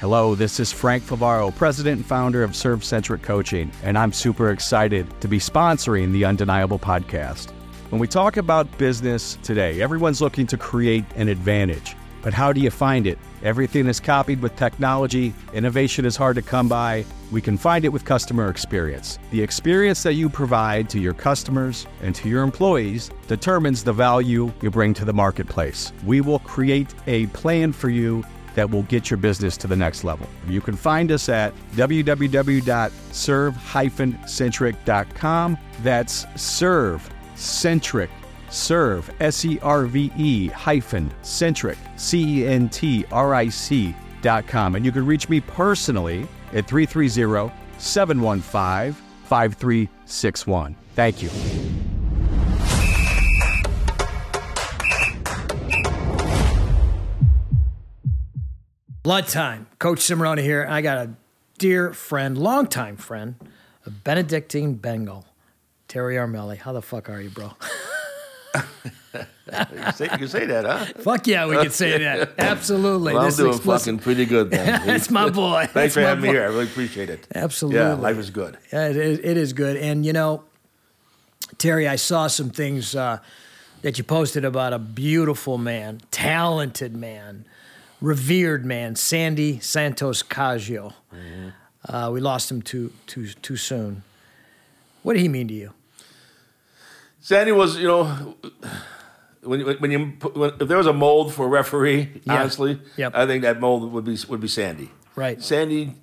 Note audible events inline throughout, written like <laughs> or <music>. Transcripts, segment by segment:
Hello, this is Frank Favaro, president and founder of Serve Centric Coaching, and I'm super excited to be sponsoring the Undeniable podcast. When we talk about business today, everyone's looking to create an advantage. But how do you find it? Everything is copied with technology, innovation is hard to come by. We can find it with customer experience. The experience that you provide to your customers and to your employees determines the value you bring to the marketplace. We will create a plan for you that will get your business to the next level. You can find us at www.serve-centric.com. That's serve centric serve S E R V E hyphen centric C E N T R I C dot com. And you can reach me personally at 330 715 5361. Thank you. Blood time. Coach Cimoroni here. I got a dear friend, longtime friend, a Benedictine Bengal, Terry Armelli. How the fuck are you, bro? You, say, you can say that, huh? fuck yeah, we can say that. <laughs> Absolutely. Well, I'm This doing explicit- fucking pretty good then. <laughs> That's my boy. Thanks That's for having me here. I really appreciate it. Absolutely. Yeah, life is good. Yeah, it is, it is good. And, you know, Terry, I saw some things uh, that you posted about a beautiful man, talented man, revered man, Sandy Santos Caggio. Uh, we lost him too, too, too soon. What did he mean to you? Sandy was, you know, when when you when, if there was a mold for a referee, Yeah. honestly, Yep. I think that mold would be would be Sandy. Right. Sandy,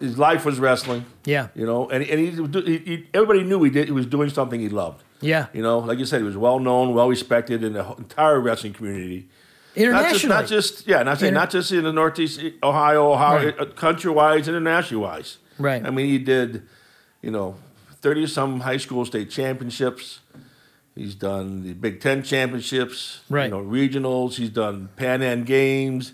his life was wrestling. Yeah. You know, and and he, he, he everybody knew he did he was doing something he loved. Yeah. You know, like you said, he was well known, well respected in the entire wrestling community. Not just, not just yeah, not, saying, Inter- not just in the Northeast Ohio, Ohio, Right. uh, country wise, international wise. Right. I mean, he did, you know, thirty some high school state championships. He's done the Big Ten championships. Right. You know, regionals. He's done Pan Am Games,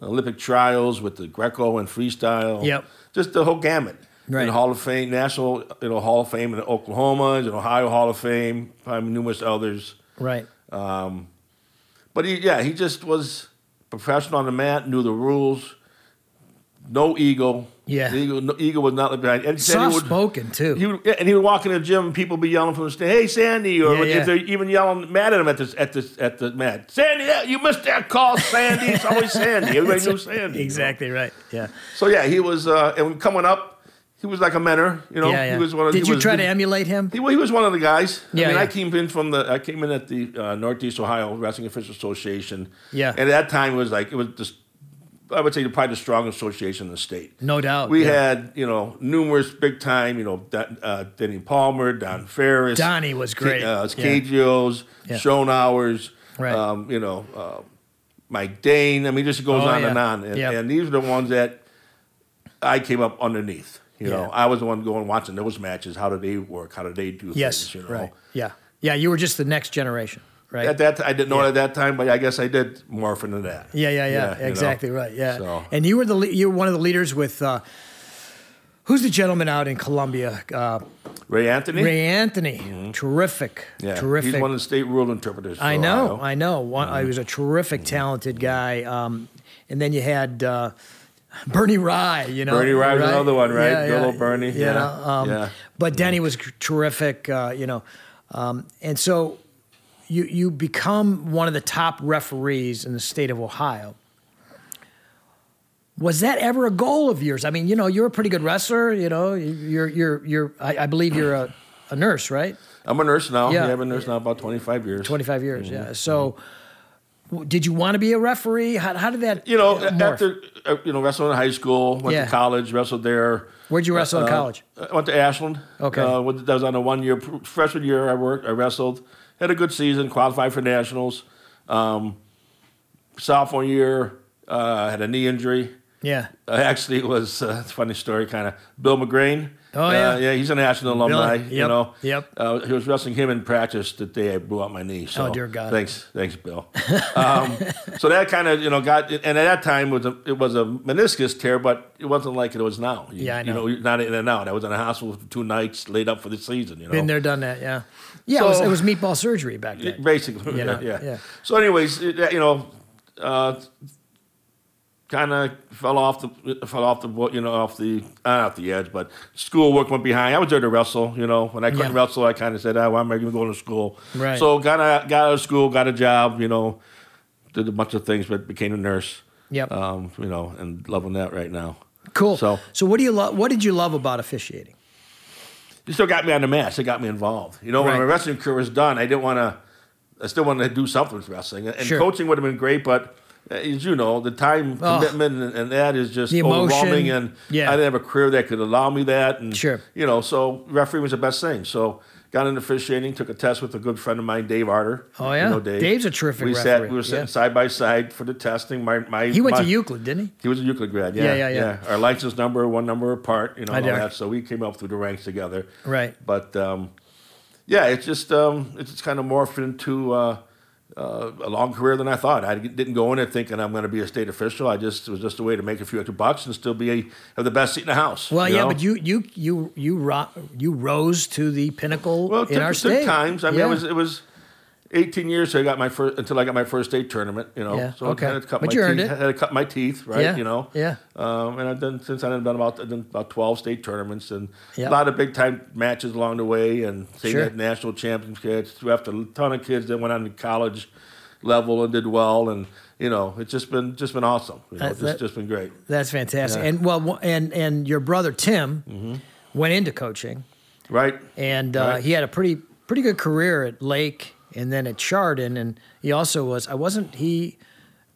Olympic trials with the Greco and freestyle. Yep. Just the whole gamut. Right. In the Hall of Fame, National, you know, Hall of Fame in Oklahoma, in Ohio Hall of Fame, probably numerous others. right. But he, yeah, he just was professional on the mat, knew the rules, no ego. Yeah. the ego, no, ego was not behind. And he said he Soft would- spoken, too. He would, yeah, and he would walk in the gym, and people would be yelling from the stand, "Hey, Sandy!" Or Yeah, yeah. if they're even yelling mad at him at the at the at the mat, "Sandy, yeah, you missed that call, Sandy." It's always Sandy. Everybody <laughs> knew Sandy. you know? Exactly right. Yeah. So yeah, he was, uh, and coming up, he was like a mentor. You know, yeah, yeah. he was one of. Did he you was- try to emulate him? he, well, he was one of the guys. Yeah, I mean, I came in from the. I came in at the uh, Northeast Ohio Wrestling Officials Association. Yeah. And at that time, it was like it was just. I would say probably the strongest association in the state. No doubt. We yeah. had you know numerous big time you know uh, Denny Palmer, Don Ferris, Donnie was great. uh, Yeah. Cagios, Yeah. Right. um, you know uh, Mike Dane. I mean, just goes Oh, on yeah. and on. And, and these are the ones that I came up underneath. You know, I was the one going watching those matches. How did they work? How did they do Yes. things? You know, Right. Yeah. Yeah. You were just the next generation, right? at that I didn't know Yeah. it at that time, but I guess I did morph into that. Yeah, yeah, yeah. Yeah, you know. exactly right. Yeah. So- And you were the you were one of the leaders with uh, who's the gentleman out in Columbia? Uh, Ray Anthony. Ray Anthony. Terrific. Mm-hmm. yeah, Terrific. He's one of the state rule interpreters. I know. Ohio. Mm-hmm. I know. One, He was a terrific, talented guy. Um, and then you had uh, Bernie Rye. You know, Bernie Rye was right? another one, right? Yeah, Good yeah. old Bernie, You yeah, know, um, yeah. But Denny was terrific. Uh, you know, um, and so you you become one of the top referees in the state of Ohio. Was that ever a goal of yours? I mean, you know, you're a pretty good wrestler. You know, you're you're you're. I, I believe you're a, a nurse, right? I'm a nurse now. Yeah. Yeah, I've been a nurse now about 25 years. 25 years, Mm-hmm. yeah. So, w- did you want to be a referee? How, how did that? You know, uh, morph? after uh, you know, wrestled in high school, went Yeah. to college, wrestled there. Where'd you wrestle in Uh, college? I went to Ashland. Okay. Uh, that was on a one year freshman year. I worked. I wrestled. Had a good season. Qualified for nationals. Um, sophomore year, uh, had a knee injury. Yeah. Uh, actually, it was uh, it's a funny story, kind of. Bill McGrain. Oh, yeah. uh, yeah. He's an Ashland alumni. Billy, You know. yep. Uh, he was wrestling him in practice the day I blew out my knee. So Oh, dear God. Thanks, thanks, Bill. um, <laughs> so that kind of you know got, and at that time it was a, it was a meniscus tear, but it wasn't like it was now. You, Yeah, I know. You know, not in and out. I was in a hospital for two nights, laid up for the season. You know. Been there, done that. Yeah. Yeah. it, was, it was meatball surgery back then. Basically, You know, <laughs> yeah, yeah. So, anyways, you know, uh, kind of fell off the fell off the you know off the not off the edge, but schoolwork went behind. I was there to wrestle. You know, when I couldn't Yeah. wrestle, I kind of said, "Ah, why am I even going to go to school?" Right. So got out, got out of school, got a job. You know, did a bunch of things, but became a nurse. Yep. Um, you know, and loving that right now. Cool. So- so what do you love? What did you love about officiating? It still got me on the mat. It got me involved. You know, when my wrestling career was done, I didn't want to. I still wanted to do something with wrestling, and Sure. coaching would have been great. But uh, as you know, the time Oh. commitment and, and that is just overwhelming. And Yeah. I didn't have a career that could allow me that. And Sure. you know, so refereeing was the best thing. So got into officiating, took a test with a good friend of mine, Dave Arter. Oh, You yeah? know Dave. Dave's a terrific We referee. sat. We were sitting Yeah. side by side for the testing. My my He went my, to Euclid, didn't he? he was a Euclid grad, yeah, Yeah, yeah, yeah. Our license number, one number apart, you know, I all know. that. So we came up through the ranks together. Right. But um, yeah, it's just um, it's just kind of morphed into uh, uh, a long career than I thought. I didn't go in it thinking I'm going to be a state official. I just it was just a way to make a few extra bucks and still be a, have the best seat in the house. Well, yeah, know? but you you you you ro- you rose to the pinnacle well, in took, our took state. times. I mean, yeah. it was it was. 18 years so I got my first until I got my first state tournament, you know. Yeah, So okay. I had to cut But my you earned teeth, it. had to cut my teeth, right? Yeah, You know. yeah. Um, and I've done since then I've done about I've done about 12 state tournaments and Yeah. a lot of big time matches along the way and same Sure. national championships. We have a ton of kids that went on to college level and did well and you know it's just been just been awesome. You know, it's that- just, just been great. That's fantastic. Yeah. And well, and and your brother Tim Mm-hmm. went into coaching, Right? and uh, Right. he had a pretty pretty good career at Lake and then at Chardon, and he also was. I wasn't he.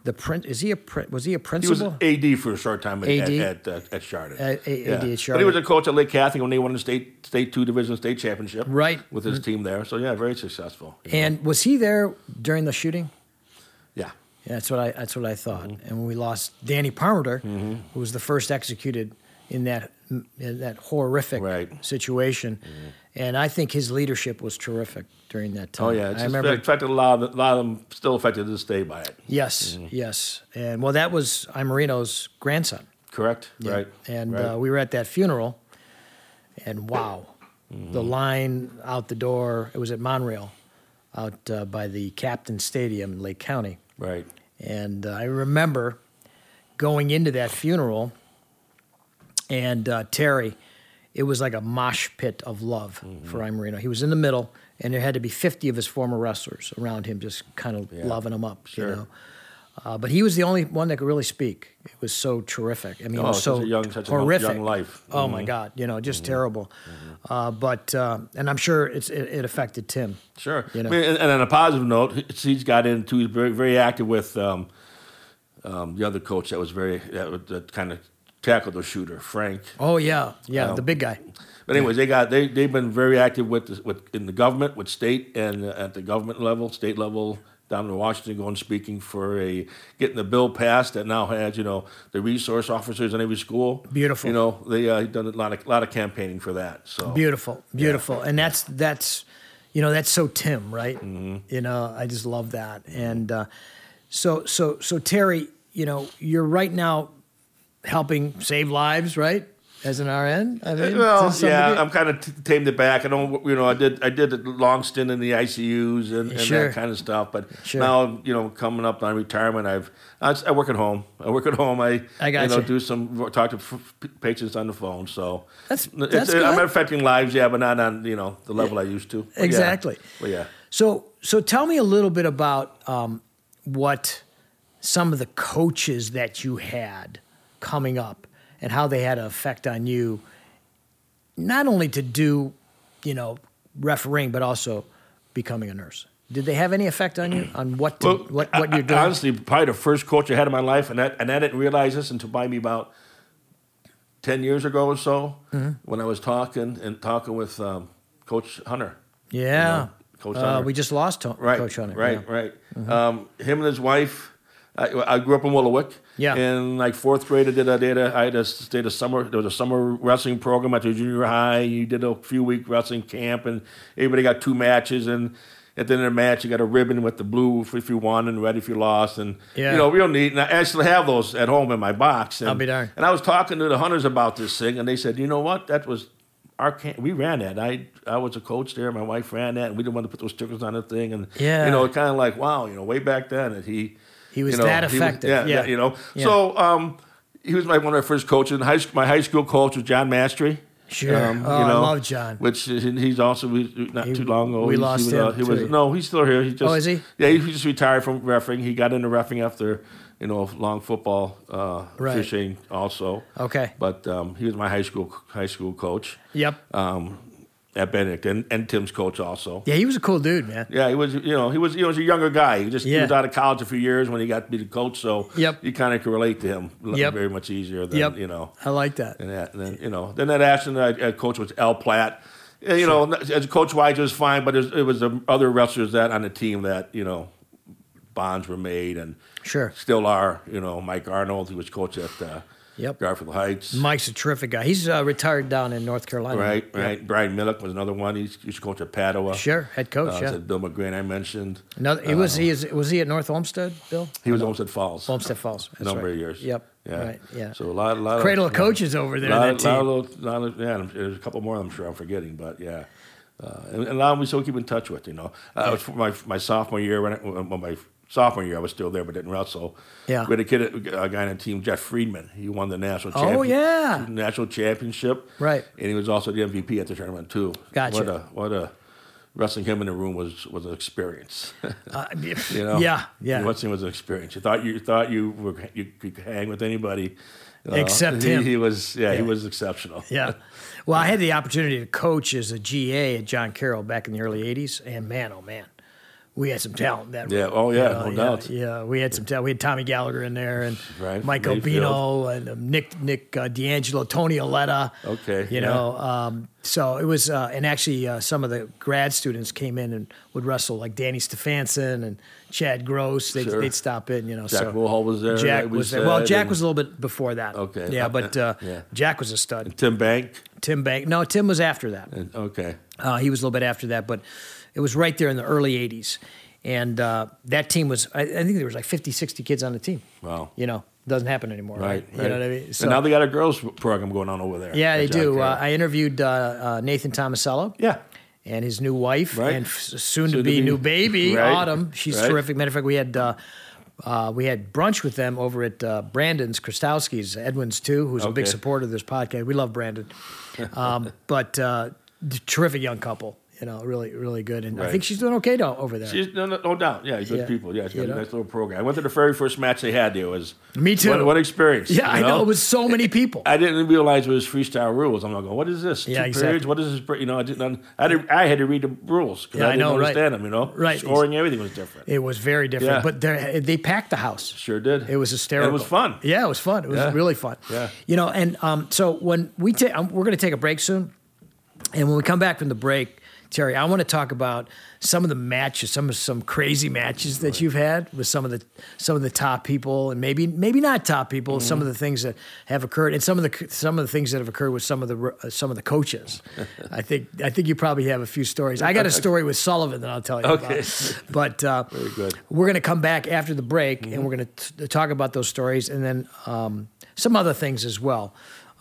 The print is he a was he a principal? He was? AD for a short time at AD? at, at, uh, at Chardon. At- A- AD at But he was a coach at Lake Catholic when they won the state state two division state championship. Right. Mm-hmm. With his team there. So yeah, very successful. you know. and was he there during the shooting? yeah. Yeah, that's what I that's what I thought. Mm-hmm. And when we lost Danny Parmertor, who was the first executed in that in that horrific Right. Mm-hmm. situation, and I think his leadership was terrific during that time. Oh yeah, it's I remember. affected a lot of a lot of them still affected to this day by it. Yes, Mm-hmm. yes, and well, that was Imarino's grandson. Correct. Right. And right. uh, we were at that funeral, and wow, Mm-hmm. the line out the door. It was at Monreal, out uh, by the Captain Stadium in Lake County. right. And uh, I remember going into that funeral, and uh, Terry, it was like a mosh pit of love Mm-hmm. for Imarino. He was in the middle, and there had to be 50 of his former wrestlers around him, just kind of Yeah. loving him up, Sure. you know. Uh, but he was the only one that could really speak. It was so terrific. I mean, it Oh, was such so a young- such a young- horrific. young life. Oh my Mhm. God, you know, just terrible. Uh, but uh, and I'm sure it's, it, it affected Tim. Sure. You know. I mean, and, and on a positive note, he- he's got into he's very very active with um, um, the other coach that was very that, that kind of tackled the shooter, Frank. Oh yeah, yeah, Um, the big guy. But anyways, they got they they've been very active with the, with in the government, with state and uh, at the government level, state level down in Washington, going speaking for a getting the bill passed that now has you know the resource officers in every school. Beautiful. You know they uh, done a lot of lot of campaigning for that. So Beautiful, beautiful, and that's that's, you know, that's so Tim, right? Mm-hmm. You know, I just love that, and uh, so so so Terry, you know, you're right now helping save lives, right? As an RN, I mean, Well, yeah. I'm kind of t- tamed it back. I don't, you know, I did, I did a long stint in the ICUs and, and Sure. that kind of stuff. But Sure. now, you know, coming up on retirement, I've, I, I work at home. I work at home. I, I got you know, gotcha. do some talk to f- patients on the phone. So That's- it's, that's I'm affecting lives, yeah, but not on you know the level I used to. But yeah. Exactly. But yeah. So, so tell me a little bit about um, what some of the coaches that you had coming up and how they had an effect on you, not only to do, you know, refereeing, but also becoming a nurse. Did they have any effect on you on what to, Well, what, what I- you're doing? Honestly, probably the first coach I had in my life, and that, and I didn't realize this until maybe about ten years ago or so, Mm-hmm. when I was talking and talking with um, Coach Hunter. yeah, know, Coach uh, Hunter. we just lost to- Right, Coach Hunter. right, yeah. Mm-hmm. right. Um, him and his wife. I, I grew up in Willowick. Yeah. In like fourth grade, I did a did a I a, did a summer. There was a summer wrestling program at the junior high. You did a few week wrestling camp, and everybody got two matches. And at the end of the match, you got a ribbon with the blue if you won and red if you lost. And Yeah. you know, real neat. And I actually have those at home in my box. And, I'll be darned. And I was talking to the hunters about this thing, and they said, you know what, that was our camp. We ran that. I I was a coach there. My wife ran that, and we didn't want to put those stickers on the thing. And Yeah. you know, kind of like wow, you know, way back then, and he He was you know, that effective, yeah, yeah. you know. Yeah. So um, he was my one of my first coaches. High, my high school coach was John Mastery. Sure. Oh, I love John. Which he's also not He- too long ago. we he, lost he was, uh, him, he was no, he's still here. He just Oh, is he? Yeah, he just retired from refereeing. He got into refereeing after you know long football uh, Right. fishing also. Okay. But um, he was my high school high school coach Yep. um, at Benedict and, and Tim's coach also. yeah, he was a cool dude, man. Yeah, he was. You know, he was. He was a younger guy. He just he was out of college a few years when he got to be the coach. So Yep. you kind of could relate to him Yep. very much easier than Yep. you know. I like that. And that, and then you know, then that Ashland uh, coach was L. Platt. You know, as a coach wise, it was fine, but it was, it was the other wrestlers that on the team that you know bonds were made and Sure. still are. You know, Mike Arnold, who was coach at uh, Yep. Garfield Heights. Mike's a terrific guy. He's uh, retired down in North Carolina. Right, Yeah. right. Brian Millick was another one. He's, he's coach at Padua. Sure, head coach. Uh, yeah. said Bill McGrain, I mentioned. Another, he was he is, was he at North Olmsted, Bill? He was almost at Falls. Olmsted Falls. a That's number right. of years. Yep. Yeah. Right. Yeah. So a lot, a lot Cradle of of coaches over there. lot, that lot of, lot of, yeah, there's a couple more. I'm sure I'm forgetting, but yeah. Uh, and, and a lot of them we still keep in touch with. You know, uh, it was for my my sophomore year when I, well, my sophomore year I was still there but didn't wrestle. Yeah. We had a kid, a guy on the team, Jeff Friedman. He won the national. Oh, yeah. national championship. Right. And he was also the MVP at the tournament too. Gotcha. What a what a wrestling him in the room was was an experience. Uh, <laughs> You know, Yeah. Yeah. Wrestling was an experience. You thought you thought you were you could hang with anybody, you know. Except he, him. He was yeah, he was exceptional. Yeah. Well, I had the opportunity to coach as a GA at John Carroll back in the early 80s, and man, oh man, we had some talent that Yeah, oh, yeah, You know, no yeah, doubt. Yeah, we had some talent. We had Tommy Gallagher in there, and Right, Mike Mayfield. Albino, and um, Nick Nick uh, D'Angelo, Tony Aletta. Okay, You yeah. know, um, so it was, uh, and actually uh, some of the grad students came in and would wrestle, like Danny Stefanson and Chad Gross. They'd, Sure. they'd stop in, you know. Jack so Woolhall was there, Jack like we was there. Well, Jack and- was a little bit before that. Okay. Yeah, but uh, <laughs> Yeah. Jack was a stud. Tim Bank. Tim Bank. No, Tim was after that. And, okay. Uh, he was a little bit after that, but it was right there in the early 80s. And uh, that team was, I, I think there was like 50, 60 kids on the team. Wow. You know, doesn't happen anymore. Right. Right. right. You know what I mean? and now they got a girls program going on over there. yeah, they do. Carroll. Uh, I interviewed uh, uh, Nathan Tomasello. yeah. And his new wife, Right. and f- soon, to Soon to be be- new baby. <laughs> Autumn. She's terrific. Matter of fact, we had uh, uh, we had brunch with them over at uh, Brandon's Chrostowski's, Edwin's too, who's a big supporter of this podcast. We love Brandon, um, <laughs> but uh, terrific young couple. You know, really, really good, and I think she's doing okay though over there. She's no, no, no doubt. Yeah, good Yeah. people. Yeah, it's got You a know? nice little program. I went to the very first match they had there. It was Me too. What, what experience? yeah, you I know. It was so many people. I didn't realize it was freestyle rules. I'm going. What is this? Yeah, Two exactly. periods? What is this? You know, I didn't. I, did, I had to read the rules because Yeah, I I didn't know, right. understand them. You know, Right. Scoring, everything was different. It was very different, Yeah. but they they packed the house. Sure did. It was hysterical. It was fun. Yeah, it was fun. It was Yeah. really fun. Yeah. You know, and um, so when we take, um, we're going to take a break soon, and when we come back from the break, Terry, I want to talk about some of the matches, some of some crazy matches that you've had with some of the some of the top people, and maybe maybe not top people. Mm-hmm. Some of the things that have occurred, and some of the some of the things that have occurred with some of the uh, some of the coaches. <laughs> I think I think you probably have a few stories. I got a story with Sullivan that I'll tell you Okay. about. <laughs> But uh, Very good. we're going to come back after the break and we're going to talk about those stories and then um, some other things as well.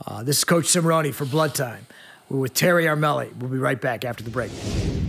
Uh, this is Coach Cimoroni for Blood Time. We're with Terry Armelli. We'll be right back after the break.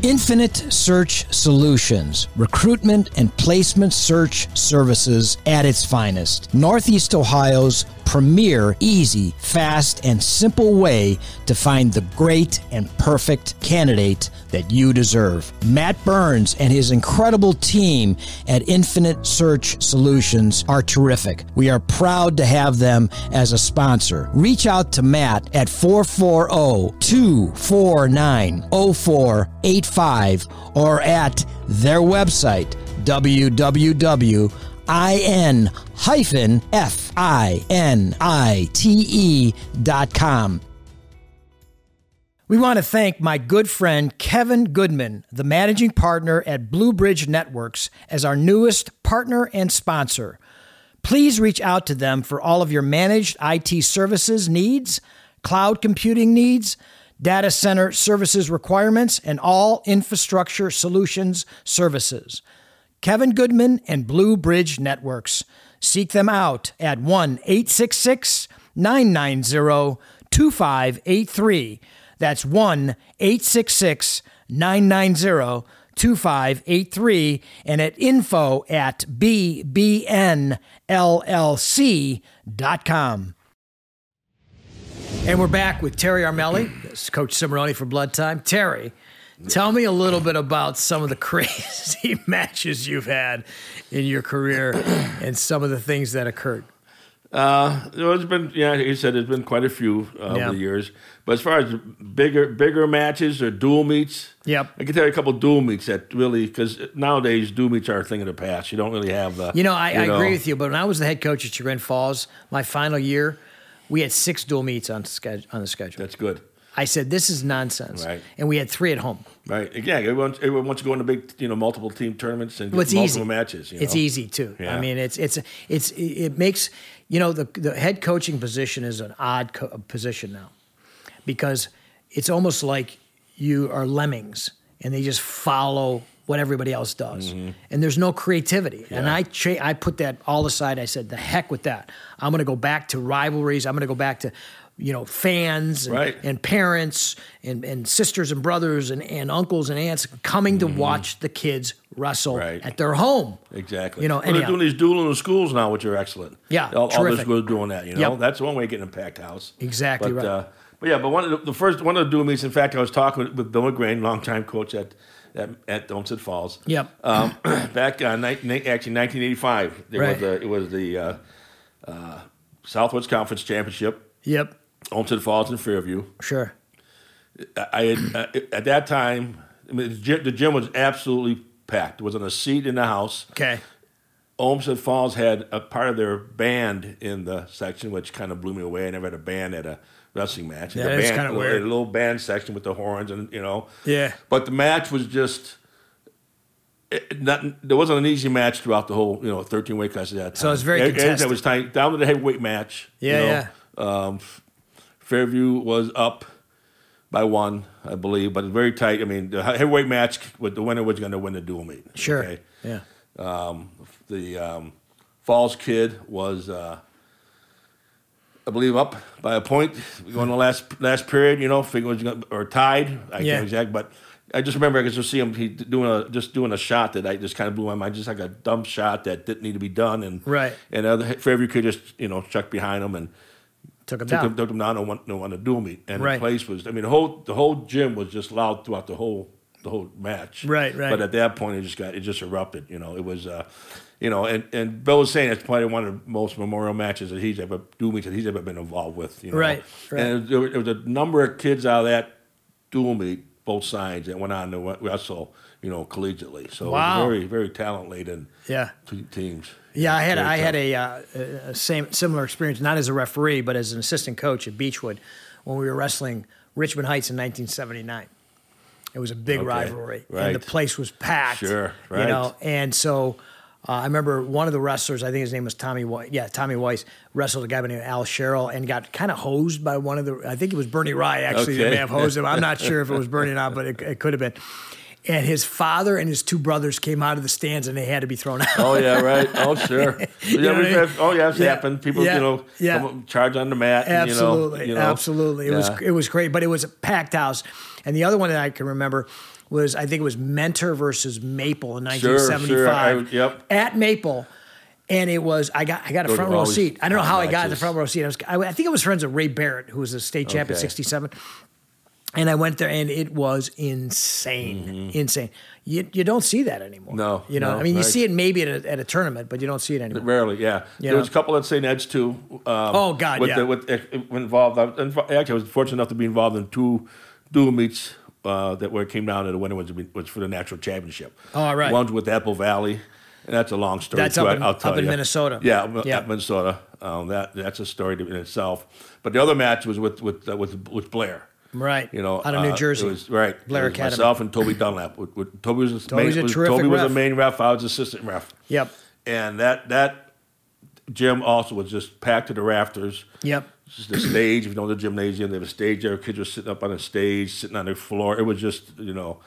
Infinite Search Solutions, recruitment and placement search services at its finest. Northeast Ohio's premier, easy, fast, and simple way to find the great and perfect candidate that you deserve. Matt Burns and his incredible team at Infinite Search Solutions are terrific. We are proud to have them as a sponsor. Reach out to Matt at 440 249 0485 or at their website www.in-finite.com. We want to thank my good friend Kevin Goodman, the managing partner at Blue Bridge Networks, as our newest partner and sponsor. Please reach out to them for all of your managed IT services needs, cloud computing needs, data center services requirements, and all infrastructure solutions services. Kevin Goodman and Blue Bridge Networks. Seek them out at 1 866 990 2583. That's 1 866 990 2583 and at info at bbnllc.com. And we're back with Terry Armelli, this is Coach Cimoroni for Blood Time. Terry, tell me a little bit about some of the <laughs> crazy <laughs> matches you've had in your career <clears throat> and some of the things that occurred. Uh, there's been, yeah, he said there's been quite a few uh, Yeah. over the years. But as far as bigger, bigger matches or dual meets, Yep. I can tell you a couple dual meets that really, because nowadays dual meets are a thing of the past. You don't really have the. You know, I, I agree with you, but when I was the head coach at Chagrin Falls, my final year, we had six dual meets on, on the schedule. That's good, I said, this is nonsense. Right. And we had three at home. right? Yeah, everyone, everyone wants to go into big, you know, multiple team tournaments and Well, it's multiple easy. matches. You It's easy too. Yeah. I mean, it's it's it's it makes you know the the head coaching position is an odd co- position now because it's almost like you are lemmings and they just follow what everybody else does, and there's no creativity. And Mm-hmm. I cha- I put that all aside. I said, the heck with that. I'm going to go back to rivalries. I'm going to go back to you know fans and, Right. and parents and, and sisters and brothers and, and uncles and aunts coming to watch the kids wrestle Mm-hmm. Right. at their home. Exactly. You know, well, they're doing these dual in the schools now, which are excellent. Yeah, all, all terrific. schools are doing that. You know, Yep. that's one way of getting a packed house. Exactly but, right. Uh, but yeah, but one of the, the first one of the dual meets. In fact, I was talking with, with Bill McGrain, longtime coach at at, at Olmsted Falls. Yep. Um, <clears throat> back on ni- actually 1985, there Right. was a, it was the uh, uh, Southwest Conference Championship, Yep. Olmsted Falls and Fairview. Sure. I uh, at that time, I mean, the gym, the gym was absolutely packed. There wasn't a seat in the house. Okay. Olmsted Falls had a part of their band in the section, which kind of blew me away. I never had a band at a wrestling match. Yeah, kinda a little- weird. A little band section with the horns and you know. Yeah. But the match was just. It, not, there wasn't an easy match throughout the whole, you know, 13 weight class at that time. So it was very Every- everything contested. was tight, down to the heavyweight match. you Yeah. Um, Fairview was up by one, I believe, but very tight. I mean, the heavyweight match, with the winner was going to win the dual meet. Sure. okay? Yeah. Um, the um, Falls kid was, uh, I believe, up by a point going the last last period. You know, figure was gonna, or tied. I Yeah. can't exact, but I just remember I could just see him he doing a just doing a shot that I just kind of blew my mind, just like a dumb shot that didn't need to be done, and Right. And other Fairview kid just you know chuck behind him and Took him took down. him, took him down and won, and won a dual meet. And Right. the place was, I mean, the whole the whole gym was just loud throughout the whole the whole match. Right, right. But at that point, it just got it just erupted. You know, it was, uh, you know, and, and Bill was saying it's probably one of the most memorial matches that he's ever meets that he's ever been involved with. You know? Right, right. And there, was- there was a number of kids out of that dual meet, both sides, that went on to wrestle. You know, collegiately. So Wow. very very talent laden Yeah. te- teams. Yeah, I had Very I had a, uh, a same similar experience, not as a referee, but as an assistant coach at Beachwood when we were wrestling Richmond Heights in 1979. It was a big Okay, rivalry, and the place was packed. Sure, right. You know, and so uh, I remember one of the wrestlers, I think his name was Tommy Weiss. Yeah, Tommy Weiss wrestled a guy by the name of Al Sherrill and got kind of hosed by one of the. I think it was Bernie Rye actually that may have hosed him. I'm not <laughs> sure if it was Bernie or not, but it, it could have been. And his father and his two brothers came out of the stands and they had to be thrown out. Oh yeah, right. <laughs> Oh sure. You know yeah, we've I mean? had, oh yeah, it's Yeah, happened. People, yeah, you know, yeah. charge on the mat. and, Absolutely, you know, you know. absolutely. It was it was great, but it was a packed house. And the other one that I can remember was I think it was Mentor versus Maple in Sure, sure. 1975. I- yep. At Maple. And it was I got I got a Those front row always seat. I don't know how I got the front row seat. I was I, I think I was friends with Ray Barrett, who was a state champ at '67. And I went there, and it was insane, insane. You, you don't see that anymore. Mm-hmm. No, you know. no, I mean, you see it maybe at a, at a tournament, but you don't see it anymore. Rarely, yeah. You there was a couple at St. Ed's too. Um, Oh, God, with yeah. The, with uh, involved. I actually, I was fortunate enough to be involved in two dual meets uh, that where it came down to the winner was, was for the national championship. Oh, all right. One's with Apple Valley, and that's a long story. That's too, up in- I'll tell up in you. Minnesota. Yeah, Yeah. Minnesota. Um, that that's a story in itself. But the other match was with with uh, with, with Blair. Right. You know, out of New uh, Jersey. Was right. Blair Academy. Myself and Toby Dunlap. With, with, Toby was, the main, a was- Toby was the main ref. I was assistant ref. Yep. And that that gym also was just packed to the rafters. Yep. Just the stage, if you know the gymnasium, they have a stage there. Kids were sitting up on the stage, sitting on the floor. It was just, you know,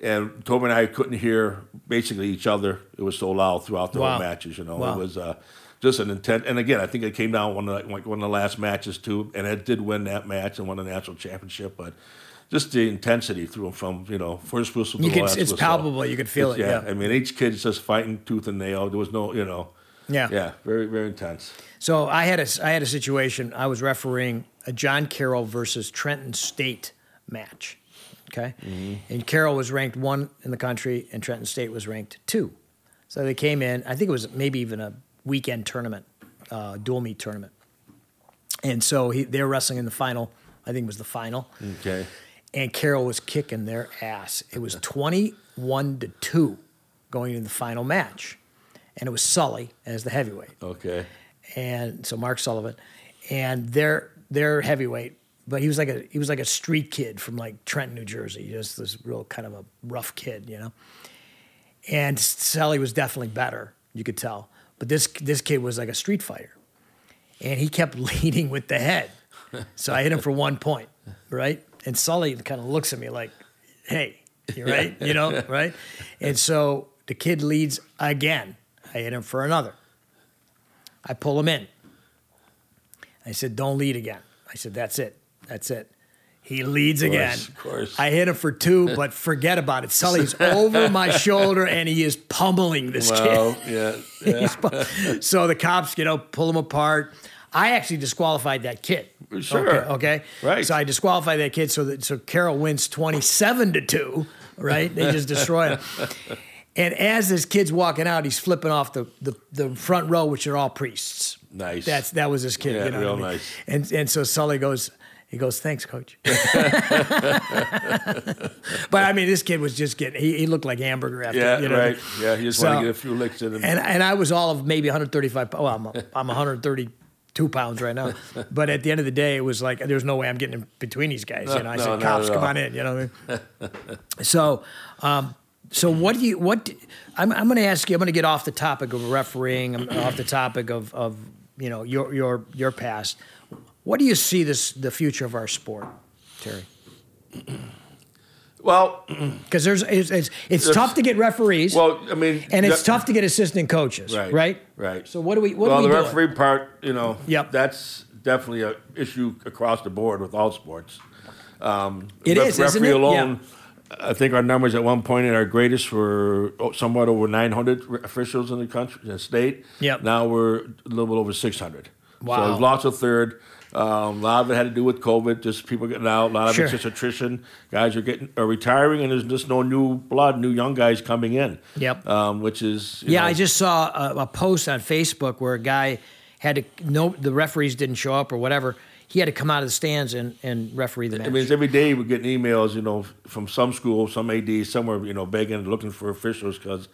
and Toby and I couldn't hear basically each other. It was so loud throughout the Wow. whole matches. You know, Wow. it was uh, just an intent. And again, I think it came down one of the, like one of the last matches too, and it did win that match and won the national championship. But just the intensity through from you know first whistle to You the can- last it's whistle. palpable. You could feel It's- it, yeah. I mean, each kid's just fighting tooth and nail. There was no, you know, Yeah. yeah, very very intense. So I had a I had a situation. I was refereeing a John Carroll versus Trenton State match. Okay, and Carroll was ranked one in the country, and Trenton State was ranked two. So they came in. I think it was maybe even a weekend tournament, uh, dual meet tournament. And so he, they were wrestling in the final. I think it was the final. Okay, And Carroll was kicking their ass. It was <laughs> twenty-one to two, going into the final match, and it was Sully as the heavyweight okay, and so Mark Sullivan, and they're they're heavyweight, but he was like a he was like a street kid from like Trenton, New Jersey, just this real kind of a rough kid, you know. And Sully was definitely better, you could tell, but this this kid was like a street fighter, and he kept <laughs> leading with the head, so I hit him for one point, right? And Sully kind of looks at me like, "Hey, you right? You know, right?" <laughs> And so the kid leads again. I hit him for another. I pull him in. I said, "Don't lead again." I said, "That's it. That's it." He leads again. of course. I hit him for two, but forget about it. Sully's over my <laughs> shoulder and he is pummeling this well, kid. yeah, <laughs> yeah. <laughs> So the cops, you know, pull him apart. I actually disqualified that kid. Sure. Okay. okay? Right. So I disqualified that kid so that so Carroll wins twenty-seven to two. Right? They just destroy him. And as this kid's walking out, he's flipping off the, the, the front row, which are all priests. Nice. That's that was this kid. Yeah, you know real I mean? nice. And and so Sully goes, he goes, thanks, coach. <laughs> but I mean, this kid was just getting. He, he looked like hamburger after. yeah, you know, right. Yeah, he just So- want to get a few licks in him. And and I was all of maybe 135. Well, I'm I'm 132 pounds right now. <laughs> But at the end of the day, it was like there's no way I'm getting in between these guys. You know, I No, said, cops, come on in. You know what I mean? so. Um, so what do you what? I'm I'm going to ask you. I'm going to get off the topic of refereeing. I'm off the topic of of you know your your your past. What do you see this the future of our sport, Terry? well, Because there's it's it's, it's There's- tough to get referees, well, I mean, and it's that- tough to get assistant coaches, right? Right, right. So what do we what well, do we the referee part, you know, Yep. that's definitely a issue across the board with all sports. Um, It is, isn't referee it? alone. I think our numbers at one point at our greatest were oh, somewhat over 900 officials in the country, in the state. Yep. Now we're a little bit over 600. Wow. So we've lost a third. Um, a lot of it had to do with COVID, just people getting out. A lot of Sure. it's just attrition. Guys are getting are retiring, and there's just no new blood, new young guys coming in. Yep. Um, which is Yeah, know, I just saw a, a post on Facebook where a guy had to no the referees didn't show up or whatever. He had to come out of the stands and, and referee the match. I mean, every day we're getting emails, you know, from some school, some AD, somewhere, you know, begging, looking for officials because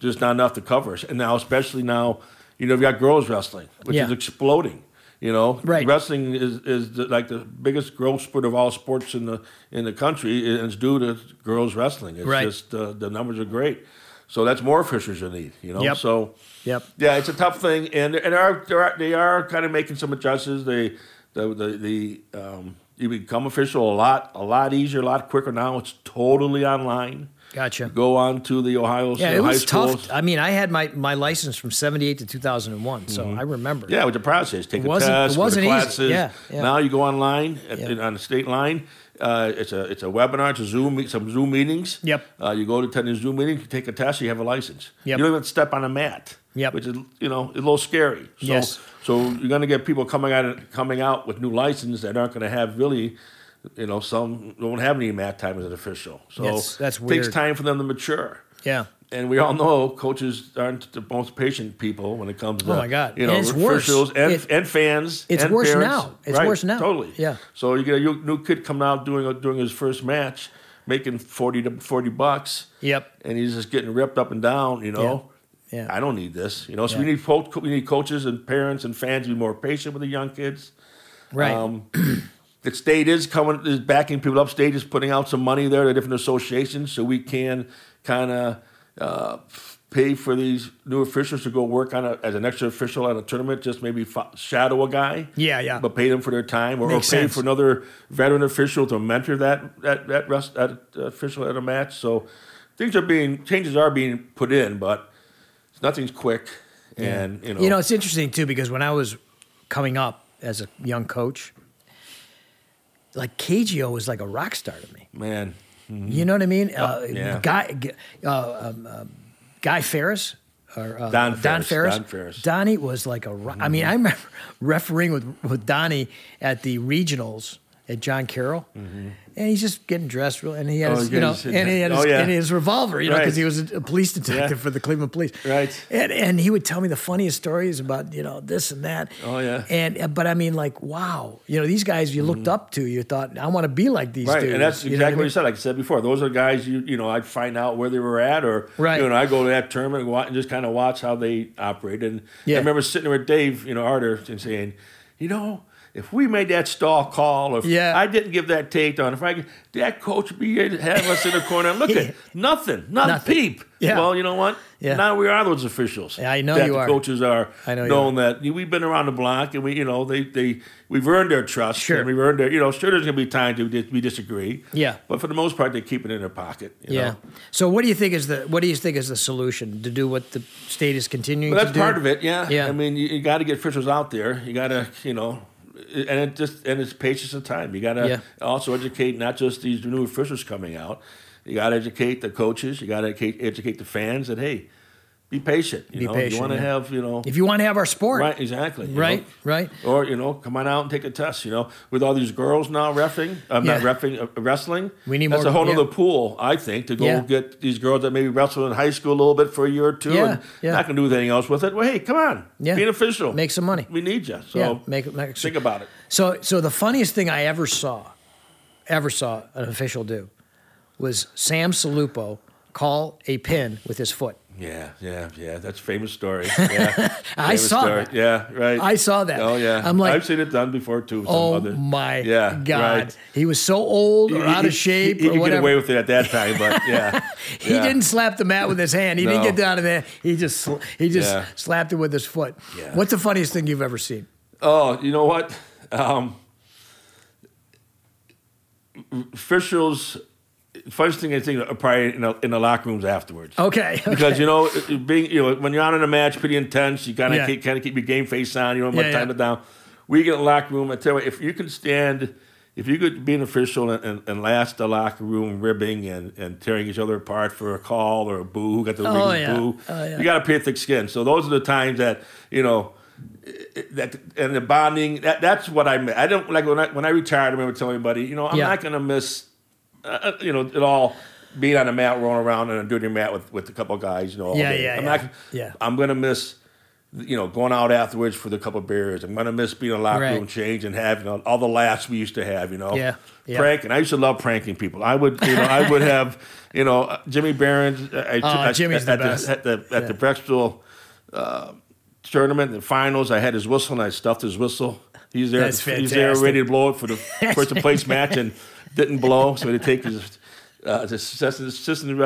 there's not enough to cover us. And now, especially now, you know, we've got girls wrestling, which Yeah. is exploding. You know, Right. wrestling is, is the, like the biggest growth spurt of all sports in the in the country, and it's due to girls wrestling. It's Right. just uh, the numbers are great. So that's more officials you need. You know, Yep. so Yep. yeah, it's a tough thing, and and are, they are they are kind of making some adjustments. They the the, the um, you become official a lot a lot easier, a lot quicker now. It's totally online. Gotcha. Go on to the Ohio Yeah, State it was tough. I mean, I had my, my license from '78 to 2001, so I remember. Mm-hmm. Yeah, with the process, take It a it test, go wasn't easy. classes. Yeah, yeah. Now you go online at, Yeah. on the state line. Uh, it's a it's a webinar, it's a Zoom, some Zoom meetings. Yep. Uh, you go to attend a Zoom meeting, you take a test, you have a license. Yep. You don't even step on a mat. Yep. Which is you know a little scary. So, Yes. So you're going to get people coming out coming out with new licenses that aren't going to have really. You know, some don't have any mat time as an official, so That's- that's it takes time for them to mature. Yeah. And we all know coaches aren't the most patient people when it comes to Oh, my God. you know And it's worse. officials and, It- and fans. it's and worse parents. now. It's Right, worse now. Totally. Yeah. So you get a new kid coming out doing doing his first match, making forty to forty bucks. Yep. And he's just getting ripped up and down. You know. Yeah. I don't need this. You know. So Yeah. we need we need coaches and parents and fans to be more patient with the young kids. Right. Um, <clears throat> the state is coming is backing people up. State is putting out some money there to different associations, so we can kind of uh, pay for these new officials to go work on a, as an extra official at a tournament. Just maybe fo- shadow a guy. Yeah, yeah. But pay them for their time, or, or pay sense. for another veteran official to mentor that that that, rest, that official at a match. So things are being changes are being put in, but nothing's quick. And you know, You know, it's interesting too because when I was coming up as a young coach, like Caggio was like a rock star to me. Man, You know what I mean? Uh, yeah. Guy, uh, um, uh, Guy Ferris. Or, uh, Don Don Ferris, Ferris. Don Ferris. Donnie was like a. ro- I mean, I remember <laughs> refereeing with with Donnie at the regionals at John Carroll, and he's just getting dressed real, and he had Mm-hmm. Oh, his, you know, and he had his, Oh, yeah. and his revolver, you know, because Right. he was a, police detective Yeah. for the Cleveland Police, Right. And and he would tell me the funniest stories about you know this and that. Oh, yeah. And uh, but I mean, like, wow, you know, these guys you looked up to, you thought, I want to be like these Mm-hmm. Right, dudes. and that's you know exactly what I you said. Like I said before, those are guys you you know I'd find out where they were at, or Right. you know I go to that tournament and, and just kind of watch how they operated. And Yeah. I remember sitting there with Dave, you know, Arter, and saying, you know. If we made that stall call, or if Yeah. I didn't give that takedown, if I could, that coach be have us in the corner and look at <laughs> nothing, not Nothing. a peep. Yeah. Well, you know what? Yeah. Now we are those officials. Yeah, I know that you the are. coaches are. I know you knowing that we've been around the block and we, you know, they they we've earned their trust. Sure. And we've earned their, you know, sure there's gonna be times we, dis- we disagree. Yeah. But for the most part, they keep it in their pocket. You Yeah. Know? So what do you think is the what do you think is the solution to do what the state is continuing Well, to that's part of it. Yeah. Yeah. I mean, you, you got to get officials out there. You got to, you know, and it just and it's patience and time. You got to Yeah. also educate not just these new officials coming out. You got to educate the coaches. You got to educate, educate the fans that hey, be patient. You Be know, patient, you want to yeah. have you know. If you want to have our sport, Right, exactly. Right, know. right. Or you know, come on out and take a test. You know, with all these girls now refing, I'm not Yeah. refing, uh, wrestling. We need more. That's more- a whole yeah. other pool, I think, to go get these girls that maybe wrestled in high school a little bit for a year or two, and not gonna do anything else with it. Well, hey, come on, Yeah. be an official, Make some money. We need you. So yeah, make. Make, think about it. So, so the funniest thing I ever saw, ever saw an official do, was Sam Salupo call a pin with his foot. Yeah, yeah, yeah. That's a famous story. <laughs> Yeah, I famous saw story. that. Yeah, right. I saw that. Oh yeah, I'm like, I've seen it done before too. Some oh other, my yeah, god, right. he was so old or He- out he- of shape He, he or could get away with it at that time, but <laughs> yeah, He yeah. didn't slap the mat with his hand. He didn't get down to that. He just he just Yeah. slapped it with his foot. Yeah. What's the funniest thing you've ever seen? Oh, you know what? Um, officials, first thing I think are probably in the, in the locker rooms afterwards. Okay, okay. Because you know, it- it being you know, when you're on in a match, pretty intense. You kind of Yeah. keep, kind of keep your game face on. You don't have Yeah, time yeah. to down. We get in the locker room. I tell you, what, if you can stand, if you could be an official and, and, and last the locker room ribbing and, and tearing each other apart for a call or a boo, who got the Oh, biggest boo, Oh, yeah. you got to pretty thick skin. So those are the times that you know that and the bonding. That that's what I meant. I don't like when I when I retired. I remember telling everybody, you know, I'm not going to miss, uh, you know, it all. Being on the mat, rolling around, and doing your mat with, with a couple of guys, you know. Yeah, day. yeah, I'm yeah. not. Yeah. I'm gonna miss, you know, going out afterwards for the couple of beers. I'm gonna miss being in a locker Right. room change and having all, all the laughs we used to have. You know. Yeah, yeah. Pranking. I used to love pranking people. I would, you know, I would <laughs> have, you know, uh, Jimmy Barron's. uh, I, Oh, I- Jimmy's the at best. at the at the Brecksville uh, tournament, the finals. I had his whistle and I stuffed his whistle. He's there. That's he's there ready to blow it for the first place <laughs> match and didn't blow. So he had to take his. Uh, his assistant,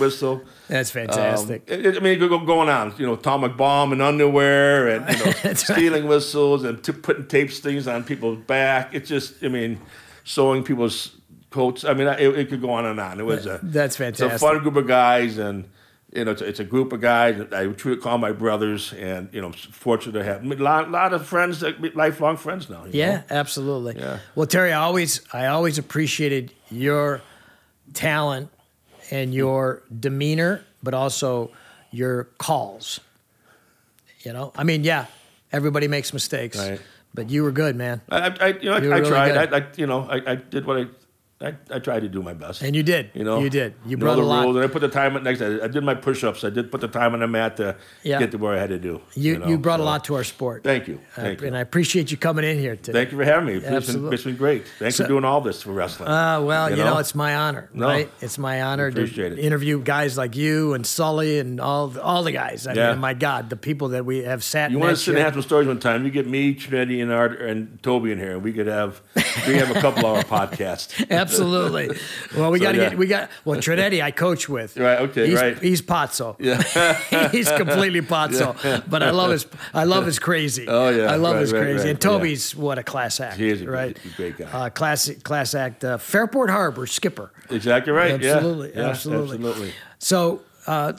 whistle. That's fantastic. Um, it- it- I mean, go, go going on. You know, atomic bomb and underwear, and you know, <laughs> That's right. stealing whistles and t- putting tape things on people's back. It's just, I mean, sewing people's coats. I mean, it, it could go on and on. It was a That's fantastic. it's a fun group of guys, and you know, it's a, it's a group of guys that I truly call my brothers, and you know, I'm fortunate to have a lot, lot of friends, that lifelong friends now. Yeah, know? absolutely. Yeah. Well, Terry, I always I always appreciated your talent and your demeanor, but also your calls. You know, I mean, yeah, everybody makes mistakes, Right. but you were good, man, I, I, you know, I, You were I really tried. I, I, you know, I, I did what I, I, I tried to do my best. and you did. You know, you did. You know brought the a lot. rules, and I put the time at next. I, I did my push-ups. I did put the time on the mat to Yeah. get to where I had to do. You know, you brought a lot to our sport. Thank you, Uh, you, and I appreciate you coming in here today. thank you for having me. It's been, Absolutely. it's been great. Thanks So- for doing all this for wrestling. Uh, well, you, know? it's my honor, No. right? It's my honor Appreciate to it. interview guys like you and Sully and all all the guys. I Yeah. mean, my God, the people that we have sat. you want to sit and have some stories one time? You get me, Trinetti, and Art, and Toby in here, and we could have we have a couple hour <laughs> podcast. Absolutely. <laughs> Well, we So, got to yeah. get we got well Trinetti. I coach with. Right, okay, he's, right. He's pazzo. <laughs> Yeah. <laughs> he's completely pazzo. But I love his I love his crazy. Oh, yeah. I love Right, his right, crazy. right. And Toby's what a class act. He is a right. great guy. Uh, classic class act. Uh, Fairport Harbor skipper. exactly right. Yeah. Absolutely, Yeah, absolutely. absolutely. So, uh,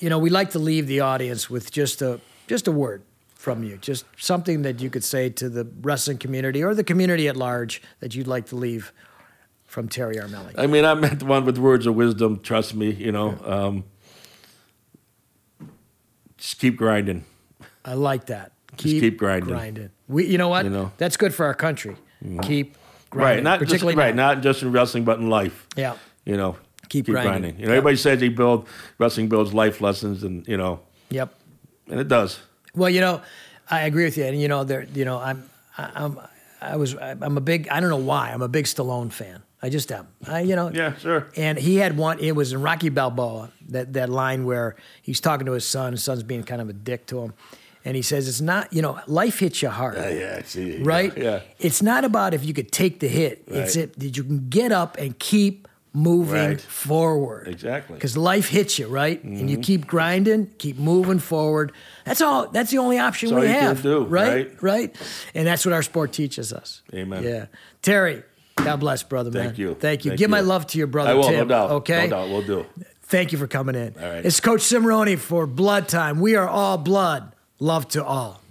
you know, we like to leave the audience with just a just a word from you? Just something that you could say to the wrestling community or the community at large that you'd like to leave from Terry Armelli. I mean, I meant the one with words of wisdom. Trust me, you know. Um, just keep grinding. I like that. Just keep grinding. grinding. We, you know what? You know. That's good for our country. Keep grinding. Right, grinding. not just particularly right, not just in wrestling, but in life. Yeah. You know, Keep grinding. You know, everybody says they build wrestling builds life lessons, and you know, Yep. and it does. Well, you know, I agree with you, and you know, there, you know, I'm, I- I'm, I was, I'm a big, I don't know why, I'm a big Stallone fan. I just am. I, you know. Yeah, sure. And he had one. It was in Rocky Balboa that that line where he's talking to his son. His son's being kind of a dick to him, and he says, "It's not, you know, life hits you hard." Yeah, yeah, see, right? Yeah, It's not about if you could take the hit. Right. It's Right. it that you can get up and keep moving Right. forward. Exactly. Because life hits you, right? And you mm-hmm. keep grinding, keep moving forward. That's all. That's the only option That's all we you can have, do, right? right? Right. And that's what our sport teaches us. Amen. Yeah, Terry. God bless, brother, man. Thank you. Thank you. Thank Give my love to your brother, I will, Tim. no doubt. Okay. no doubt, we'll do. Thank you for coming in. All right. It's Coach Cimoroni for Blood Time. We are all blood. Love to all.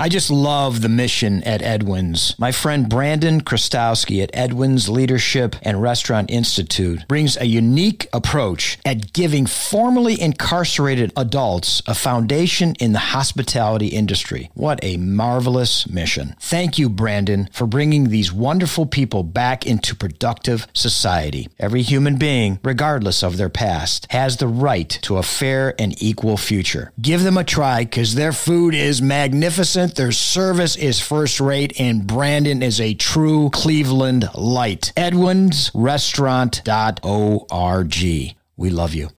I just love the mission at Edwin's. My friend Brandon Chrostowski at Edwin's Leadership and Restaurant Institute brings a unique approach at giving formerly incarcerated adults a foundation in the hospitality industry. What a marvelous mission. Thank you, Brandon, for bringing these wonderful people back into productive society. Every human being, regardless of their past, has the right to a fair and equal future. Give them a try because their food is magnificent, their service is first rate, and Brandon is a true Cleveland light. Edwin'sRestaurant.org. We love you.